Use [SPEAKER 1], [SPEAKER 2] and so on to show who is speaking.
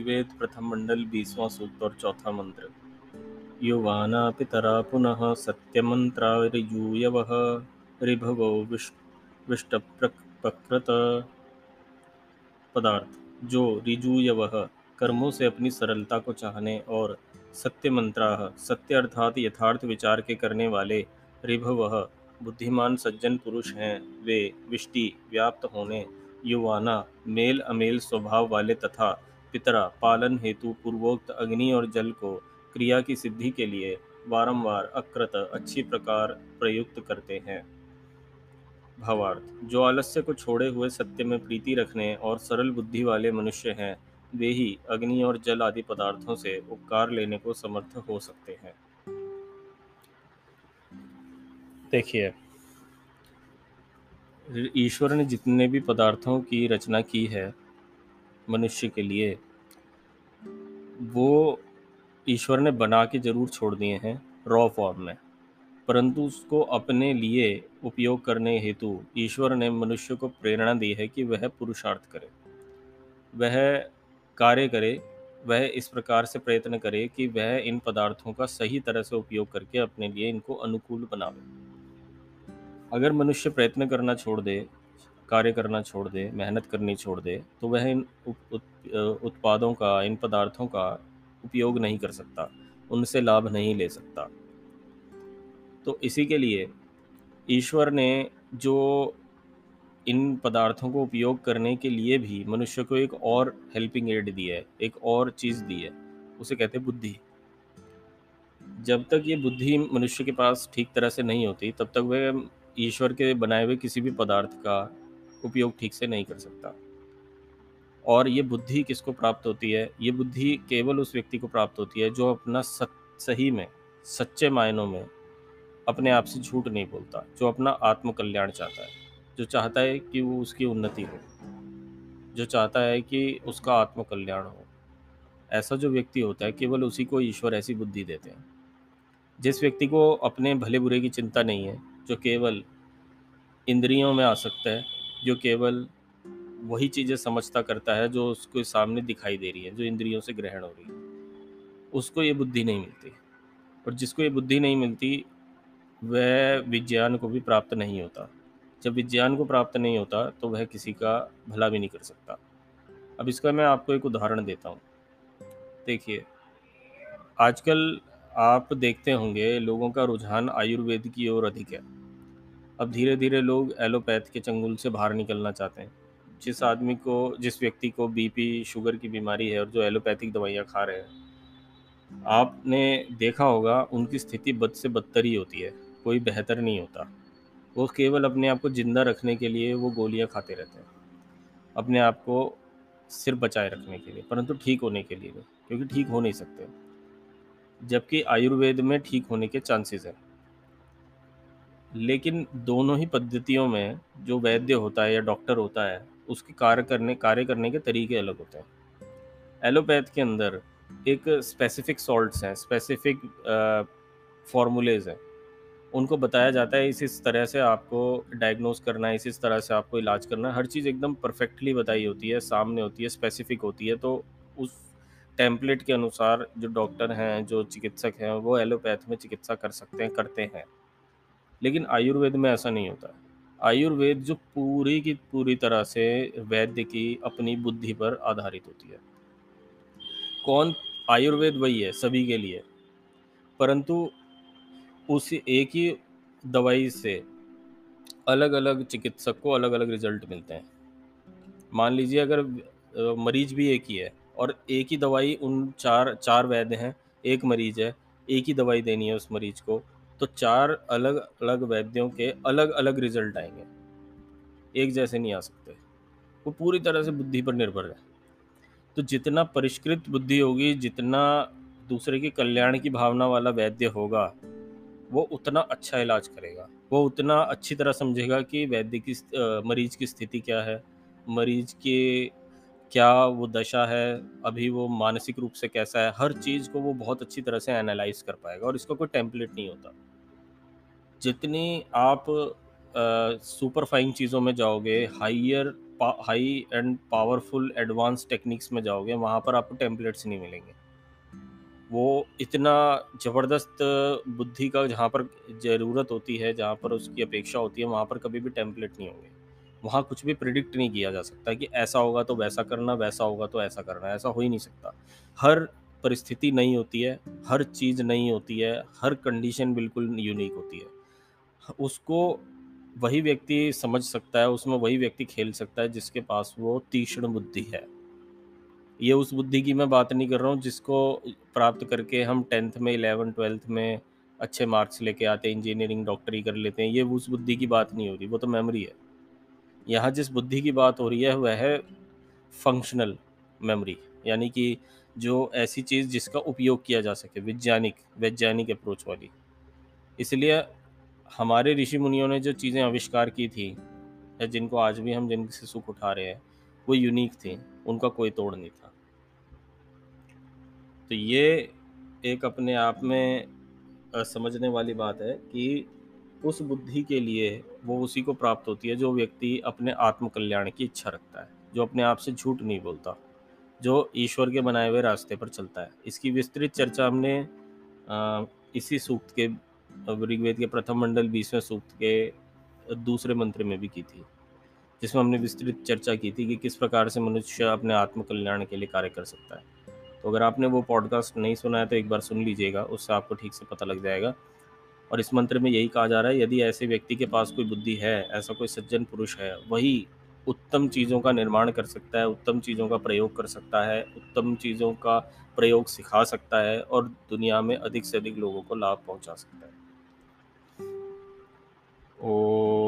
[SPEAKER 1] ऋग्वेद प्रथम मंडल बीसवां सूक्त और चौथा मंत्र। युवाना पितरा पुनः सत्यमंत्रा ऋजूयवः ऋभवो विष्ट विष्टप्रकृत पदार्थ, जो ऋजूयवः, कर्मों से अपनी सरलता को चाहने और सत्य मंत्रा सत्य अर्थात यथार्थ विचार के करने वाले ऋभवः बुद्धिमान सज्जन पुरुष हैं, वे विष्टि व्याप्त होने, युवाना मेल अमेल स्वभाव वाले तथा पितरा, पालन हेतु पूर्वोक्त अग्नि और जल को क्रिया की सिद्धि के लिए बारंबार अकृत अच्छी प्रकार प्रयुक्त करते हैं। भावार्थ, जो आलस्य को छोड़े हुए सत्य में प्रीति रखने और सरल बुद्धि वाले मनुष्य हैं, वे ही अग्नि और जल आदि पदार्थों से उपकार लेने को समर्थ हो सकते हैं। देखिए, ईश्वर ने जितने भी पदार्थों की रचना की है मनुष्य के लिए, वो ईश्वर ने बना के ज़रूर छोड़ दिए हैं रॉ फॉर्म में। परंतु उसको अपने लिए उपयोग करने हेतु ईश्वर ने मनुष्य को प्रेरणा दी है कि वह पुरुषार्थ करे। वह कार्य करे, वह इस प्रकार से प्रयत्न करे कि वह इन पदार्थों का सही तरह से उपयोग करके अपने लिए इनको अनुकूल बनावे। अगर मनुष्य प्रयत्न करना छोड़ दे कार्य करना छोड़ दे, मेहनत करनी छोड़ दे तो वह इन उत्पादों का, इन पदार्थों का उपयोग नहीं कर सकता, उनसे लाभ नहीं ले सकता। तो इसी के लिए ईश्वर ने जो इन पदार्थों को उपयोग करने के लिए भी मनुष्य को एक और हेल्पिंग एड दी है, एक और चीज़ दी है, उसे कहते हैं बुद्धि। जब तक ये बुद्धि मनुष्य के पास ठीक तरह से नहीं होती, तब तक वह ईश्वर के बनाए हुए किसी भी पदार्थ का उपयोग ठीक से नहीं कर सकता। और ये बुद्धि किसको प्राप्त होती है? ये बुद्धि केवल उस व्यक्ति को प्राप्त होती है जो अपना सत, सही में, सच्चे मायनों में अपने आप से झूठ नहीं बोलता, जो अपना आत्मकल्याण चाहता है, जो चाहता है कि वो उसकी उन्नति हो, जो चाहता है कि उसका आत्मकल्याण हो। ऐसा जो व्यक्ति होता है, केवल उसी को ईश्वर ऐसी बुद्धि देते हैं। जिस व्यक्ति को अपने भले बुरे की चिंता नहीं है, जो केवल इंद्रियों में आ सकता है जो केवल वही चीज़ें समझता करता है जो उसके सामने दिखाई दे रही है, जो इंद्रियों से ग्रहण हो रही है। उसको ये बुद्धि नहीं मिलती। और जिसको ये बुद्धि नहीं मिलती, वह विज्ञान को भी प्राप्त नहीं होता। जब विज्ञान को प्राप्त नहीं होता तो वह किसी का भला भी नहीं कर सकता। अब इसका मैं आपको एक उदाहरण देता हूँ। देखिए, आजकल आप देखते होंगे, लोगों का रुझान आयुर्वेद की ओर अधिक है। अब धीरे धीरे लोग एलोपैथ के चंगुल से बाहर निकलना चाहते हैं। जिस आदमी को, जिस व्यक्ति को बीपी शुगर की बीमारी है और जो एलोपैथिक दवाइयाँ खा रहे हैं। आपने देखा होगा, उनकी स्थिति बद से बदतर ही होती है, कोई बेहतर नहीं होता। वो केवल अपने आप को ज़िंदा रखने के लिए वो गोलियाँ खाते रहते हैं। अपने आप को सिर बचाए रखने के लिए, परंतु ठीक होने के लिए क्योंकि ठीक हो नहीं सकते। जबकि आयुर्वेद में ठीक होने के चांसेस हैं। लेकिन दोनों ही पद्धतियों में जो वैद्य होता है या डॉक्टर होता है, उसके कार्य करने कार्य करने के तरीके अलग होते हैं। एलोपैथ के अंदर एक स्पेसिफिक सॉल्ट्स हैं स्पेसिफिक फॉर्मूलेज हैं। उनको बताया जाता है इस इस तरह से आपको डायग्नोस करना है इस इस तरह से आपको इलाज करना है हर चीज़ एकदम परफेक्टली बताई होती है, सामने होती है स्पेसिफिक होती है तो उस टेम्पलेट के अनुसार जो डॉक्टर हैं, जो चिकित्सक हैं, वो एलोपैथ में चिकित्सा कर सकते हैं, करते हैं। लेकिन आयुर्वेद में ऐसा नहीं होता। आयुर्वेद जो पूरी की पूरी तरह से वैद्य की अपनी बुद्धि पर आधारित होती है। कौन? आयुर्वेद वही है, सभी के लिए। परंतु उस एक ही दवाई से अलग अलग चिकित्सक को अलग अलग रिज़ल्ट मिलते हैं। मान लीजिए अगर मरीज़ भी एक ही है और एक ही दवाई उन चार चार वैद्य हैं, एक मरीज़ है, एक ही दवाई देनी है उस मरीज़ को तो चार अलग अलग वैद्यों के अलग अलग रिज़ल्ट आएँगे। एक जैसे नहीं आ सकते। वो पूरी तरह से बुद्धि पर निर्भर है। तो जितना परिष्कृत बुद्धि होगी, जितना दूसरे के कल्याण की भावना वाला वैद्य होगा, वो उतना अच्छा इलाज करेगा। वो उतना अच्छी तरह समझेगा कि वैद्य की मरीज़ की स्थिति क्या है, मरीज़ के क्या वो दशा है, अभी वो मानसिक रूप से कैसा है, हर चीज़ को वो बहुत अच्छी तरह से एनालाइज कर पाएगा और इसका कोई टेम्पलेट नहीं होता। जितनी आप सुपर फाइन चीज़ों में जाओगे higher high and powerful advance techniques में जाओगे, वहाँ पर आपको टेम्पलेट्स नहीं मिलेंगे। वो इतना ज़बरदस्त बुद्धि का जहाँ पर ज़रूरत होती है, जहाँ पर उसकी अपेक्षा होती है, वहाँ पर कभी भी टेम्पलेट नहीं होंगे। वहाँ कुछ भी प्रिडिक्ट नहीं किया जा सकता कि ऐसा होगा तो वैसा करना, वैसा होगा तो ऐसा करना, ऐसा हो ही नहीं सकता। हर परिस्थिति नहीं होती है, हर चीज़ नहीं होती है, हर कंडीशन बिल्कुल यूनिक होती है। उसको वही व्यक्ति समझ सकता है, उसमें वही व्यक्ति खेल सकता है जिसके पास वो तीक्ष्ण बुद्धि है। ये उस बुद्धि की मैं बात नहीं कर रहा हूँ, जिसको प्राप्त करके हम टेंथ में इलेवन ट्वेल्थ में अच्छे मार्क्स लेके आते हैं, इंजीनियरिंग, डॉक्टरी कर लेते हैं, ये उस बुद्धि की बात नहीं हो रही, वो तो मेमोरी है। यहाँ जिस बुद्धि की बात हो रही है, वह है फंक्शनल मेमोरी यानी कि जो ऐसी चीज़ जिसका उपयोग किया जा सके, वैज्ञानिक वैज्ञानिक अप्रोच वाली। इसलिए हमारे ऋषि मुनियों ने जो चीज़ें आविष्कार की थी, या जिनको आज भी हम जिनसे सुख उठा रहे हैं, वो यूनिक थी, उनका कोई तोड़ नहीं था। तो ये एक अपने आप में समझने वाली बात है कि उस बुद्धि के लिए वो उसी को प्राप्त होती है जो व्यक्ति अपने आत्म कल्याण की इच्छा रखता है, जो अपने आप से झूठ नहीं बोलता, जो ईश्वर के बनाए हुए रास्ते पर चलता है। इसकी विस्तृत चर्चा हमने इसी सूक्त के ऋग्वेद के प्रथम मंडल बीसवें सूक्त के दूसरे मंत्र में भी की थी, जिसमें हमने विस्तृत चर्चा की थी कि किस प्रकार से मनुष्य अपने आत्म कल्याण के लिए कार्य कर सकता है। तो अगर आपने वो पॉडकास्ट नहीं सुना है तो एक बार सुन लीजिएगा, उससे आपको ठीक से पता लग जाएगा। और इस मंत्र में यही कहा जा रहा है, यदि ऐसे व्यक्ति के पास कोई बुद्धि है, ऐसा कोई सज्जन पुरुष है, वही उत्तम चीज़ों का निर्माण कर सकता है, उत्तम चीज़ों का प्रयोग कर सकता है, उत्तम चीज़ों का प्रयोग सिखा सकता है और दुनिया में अधिक से अधिक लोगों को लाभ पहुँचा सकता है। Oh.